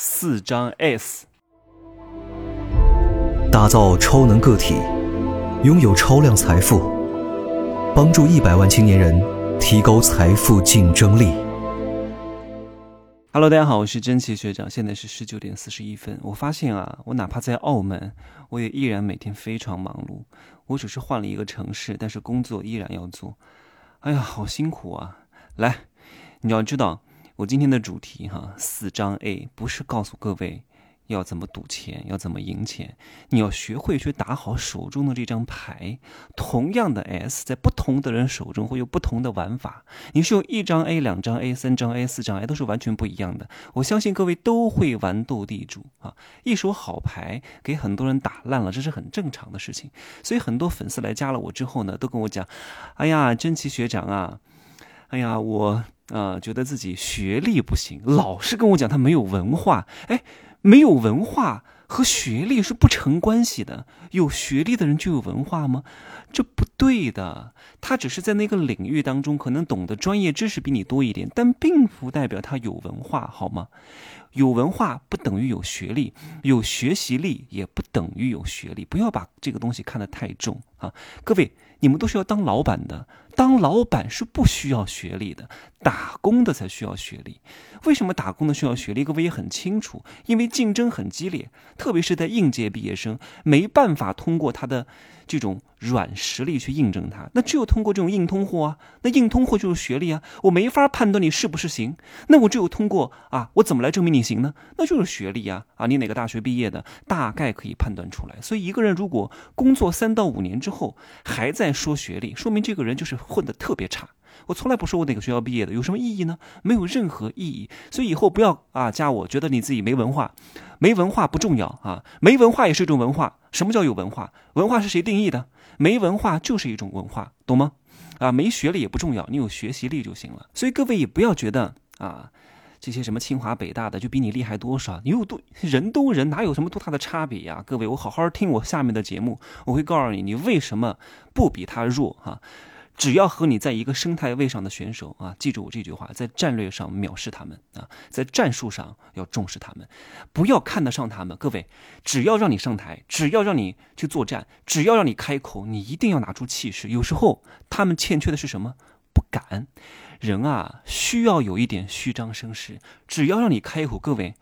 四张 S，打造超能个体，拥有超量财富，帮助一百万青年人提高财富竞争力。Hello，大家好，我是真奇学长，现在是十九点四十一分。我发现啊，我哪怕在澳门，我也依然每天非常忙碌。我只是换了一个城市，但是工作依然要做。哎呀，好辛苦啊！来，你要知道，我今天的主题哈，四张 A 不是告诉各位要怎么赌钱，要怎么赢钱，你要学会去打好手中的这张牌。同样的 S，在不同的人手中会有不同的玩法。你是有一张 A、两张 A、三张 A、四张 A，都是完全不一样的。我相信各位都会玩斗地主啊，一手好牌给很多人打烂了，这是很正常的事情。所以很多粉丝来加了我之后呢，都跟我讲：“哎呀，真奇学长啊，哎呀，我呃觉得自己学历不行，老是跟我讲他没有文化。哎，没有文化和学历是不成关系的。有学历的人就有文化吗？这不对的。他只是在那个领域当中可能懂得专业知识比你多一点，但并不代表他有文化，好吗？有文化不等于有学历，有学习力也不等于有学历。不要把这个东西看得太重啊！各位，你们都是要当老板的，当老板是不需要学历的，打工的才需要学历。为什么打工的需要学历？各位也很清楚，因为竞争很激烈，特别是在应届毕业生没办法通过他的这种软实力去印证他，那只有通过这种硬通货啊。那硬通货就是学历啊，我没法判断你是不是行，那我只有通过啊，我怎么来证明你行呢？那就是学历啊啊，你哪个大学毕业的，大概可以判断出来。所以一个人如果工作三到五年之之后还在说学历，说明这个人就是混得特别差。我从来不说我哪个学校毕业的，有什么意义呢？没有任何意义。所以以后不要啊加我，觉得你自己没文化，没文化不重要啊，没文化也是一种文化。什么叫有文化？文化是谁定义的？没文化就是一种文化，懂吗？啊，没学历也不重要，你有学习力就行了。所以各位也不要觉得啊，这些什么清华北大的就比你厉害多少，你有多人都人，哪有什么多大的差别呀？各位，我好好听我下面的节目，我会告诉你，你为什么不比他弱哈。只要和你在一个生态位上的选手啊，记住我这句话，在战略上藐视他们啊，在战术上要重视他们，不要看得上他们。各位，只要让你上台，只要让你去作战，只要让你开口，你一定要拿出气势。有时候他们欠缺的是什么？不敢。人啊，需要有一点虚张声势。只要让你开口，各位。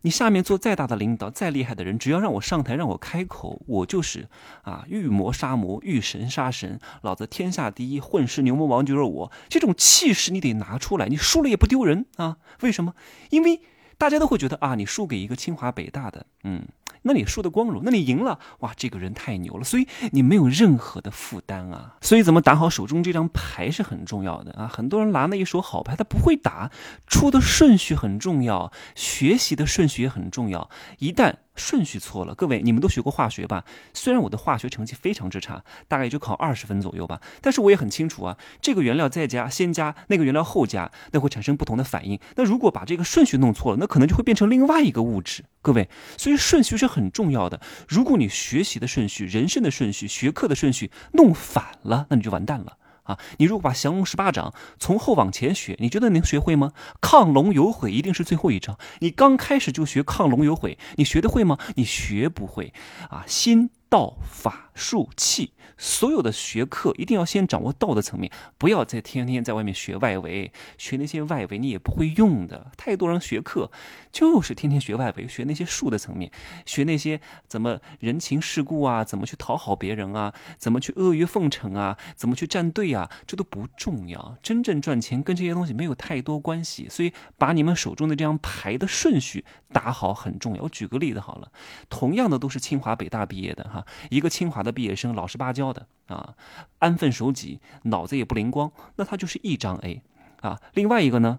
你下面做再大的领导，再厉害的人，只要让我上台，让我开口，我就是啊，遇魔杀魔，遇神杀神，老子天下第一，混世牛魔王就是我。这种气势你得拿出来，你输了也不丢人啊。为什么？因为大家都会觉得啊，你输给一个清华北大的，嗯，那你输的光荣，那你赢了，哇，这个人太牛了，所以你没有任何的负担啊。所以怎么打好手中这张牌是很重要的啊。很多人拿那一手好牌，他不会打，出的顺序很重要，学习的顺序也很重要。一旦顺序错了，各位你们都学过化学吧？虽然我的化学成绩非常之差，大概也就考二十分左右吧，但是我也很清楚啊，这个原料再加先加，那个原料后加，那会产生不同的反应。那如果把这个顺序弄错了，那可能就会变成另外一个物质。各位，所以顺序是很重要的。如果你学习的顺序、人生的顺序、学科的顺序弄反了，那你就完蛋了。啊，你如果把降龙十八掌从后往前学，你觉得能学会吗？亢龙有悔一定是最后一招。你刚开始就学亢龙有悔，你学得会吗？你学不会。啊，心道法术器，所有的学科一定要先掌握道的层面，不要再天天在外面学外围，学那些外围你也不会用的。太多人学课就是天天学外围，学那些术的层面，学那些怎么人情世故啊，怎么去讨好别人啊，怎么去阿谀奉承啊，怎么去站队啊，这都不重要。真正赚钱跟这些东西没有太多关系，所以把你们手中的这张牌的顺序打好很重要。我举个例子好了，同样的都是清华北大毕业的哈，一个清华的毕业生老实巴交的啊，安分守己，脑子也不灵光，那他就是一张 A 啊。另外一个呢？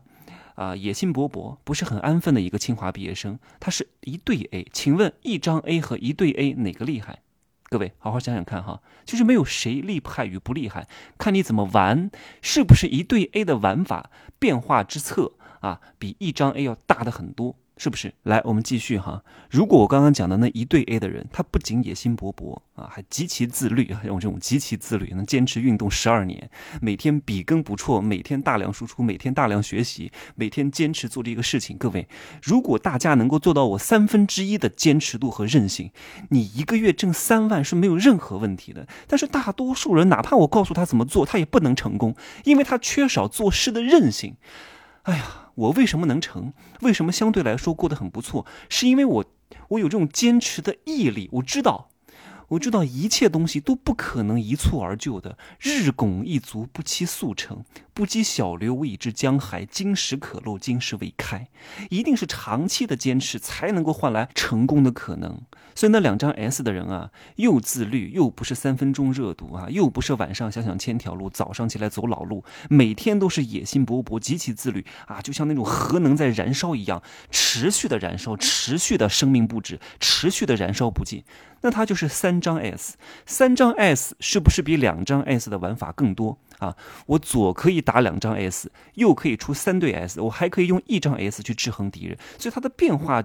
啊，野心勃勃，不是很安分的一个清华毕业生，他是一对 A。请问一张 A 和一对 A 哪个厉害？各位好好想想看哈，就是没有谁厉害与不厉害，看你怎么玩，是不是一对 A 的玩法变化之策啊，比一张 A 要大的很多是不是？来，我们继续哈。如果我刚刚讲的那一对 A 的人，他不仅野心勃勃啊，还极其自律啊，用这种极其自律，能坚持运动十二年，每天笔耕不辍，每天大量输出，每天大量学习，每天坚持做这个事情。各位，如果大家能够做到我三分之一的坚持度和韧性，你一个月挣三万是没有任何问题的。但是大多数人，哪怕我告诉他怎么做，他也不能成功，因为他缺少做事的韧性。哎呀。我为什么能成？为什么相对来说过得很不错？是因为我，我有这种坚持的毅力。我知道，我知道一切东西都不可能一蹴而就的。日拱一卒，不期速成。不积小流，无以至江海；金石可镂，金石未开。一定是长期的坚持，才能够换来成功的可能。所以那两张 S 的人啊，又自律，又不是三分钟热度啊，又不是晚上想想千条路，早上起来走老路，每天都是野心勃勃，极其自律啊，就像那种核能在燃烧一样，持续的燃烧，持续的生命不止，持续的燃烧不尽。那它就是三张 S，三张 S 是不是比两张 S 的玩法更多？啊，我左可以打两张 S，右可以出三对 S，我还可以用一张 S 去制衡敌人，所以它的变化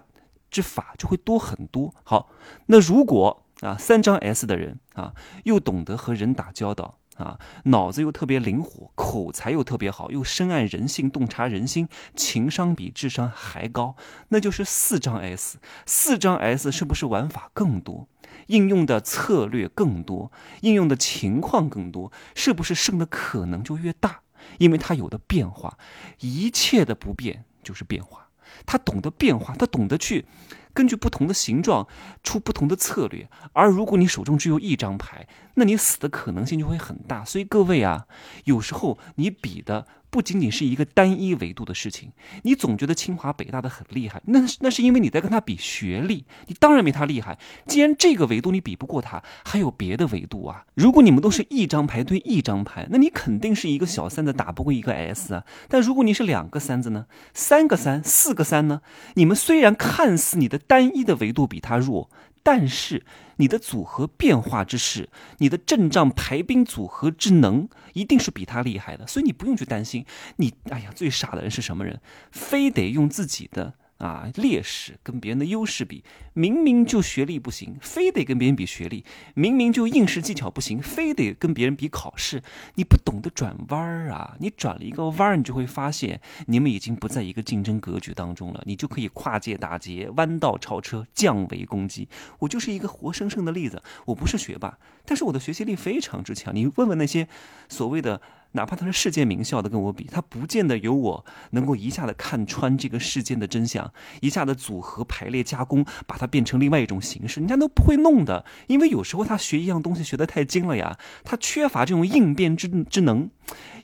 之法就会多很多。好，那如果啊三张 S 的人啊，又懂得和人打交道啊，脑子又特别灵活，口才又特别好，又深谙人性，洞察人心，情商比智商还高，那就是四张 S。四张 S 是不是玩法更多？应用的策略更多，应用的情况更多，是不是胜的可能就越大？因为它有的变化，一切的不变就是变化。他懂得变化，他懂得去根据不同的形状出不同的策略。而如果你手中只有一张牌，那你死的可能性就会很大。所以各位啊，有时候你比的。不仅仅是一个单一维度的事情，你总觉得清华北大的很厉害，那那是因为你在跟他比学历，你当然没他厉害。既然这个维度你比不过他，还有别的维度啊。如果你们都是一张牌对一张牌，那你肯定是一个小三子打不过一个 S 啊。但如果你是两个三子呢，三个三，四个三呢？你们虽然看似你的单一的维度比他弱。但是你的组合变化之势，你的阵仗排兵组合之能，一定是比他厉害的，所以你不用去担心。你哎呀，最傻的人是什么人？非得用自己的。啊，劣势跟别人的优势比，明明就学历不行，非得跟别人比学历；明明就应试技巧不行，非得跟别人比考试。你不懂得转弯儿啊！你转了一个弯儿，你就会发现你们已经不在一个竞争格局当中了。你就可以跨界打劫、弯道超车、降维攻击。我就是一个活生生的例子。我不是学霸，但是我的学习力非常之强。你问问那些所谓的。哪怕他是世界名校的，跟我比，他不见得有我能够一下子看穿这个事件的真相，一下子组合排列加工，把它变成另外一种形式，人家都不会弄的。因为有时候他学一样东西学得太精了呀，他缺乏这种应变之之能。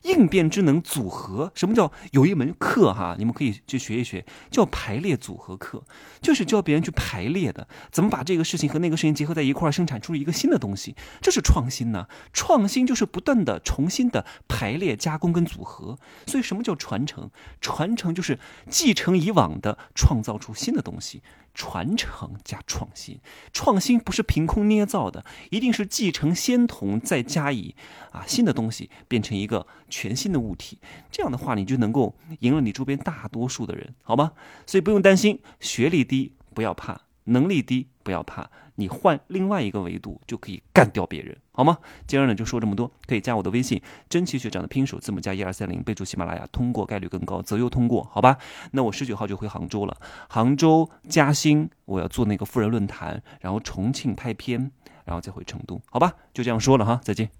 应变之能组合，什么叫有一门课哈？你们可以去学一学，叫排列组合课，就是教别人去排列的，怎么把这个事情和那个事情结合在一块儿，生产出一个新的东西，这是创新呢。创新就是不断的重新的排列加工跟组合。所以什么叫传承？传承就是继承以往的，创造出新的东西。传承加创新，创新不是凭空捏造的，一定是继承先同，再加以啊新的东西，变成一个全新的物体。这样的话，你就能够赢了你周边大多数的人，好吗？所以不用担心学历低，不要怕。能力低不要怕，你换另外一个维度就可以干掉别人，好吗？今儿呢就说这么多，可以加我的微信，真奇学长的拼音首字母加一二三零，备注喜马拉雅，通过概率更高，择优通过，好吧？那我十九号就回杭州了，杭州嘉兴我要做那个富人论坛，然后重庆拍片，然后再回成都，好吧？就这样说了哈，再见。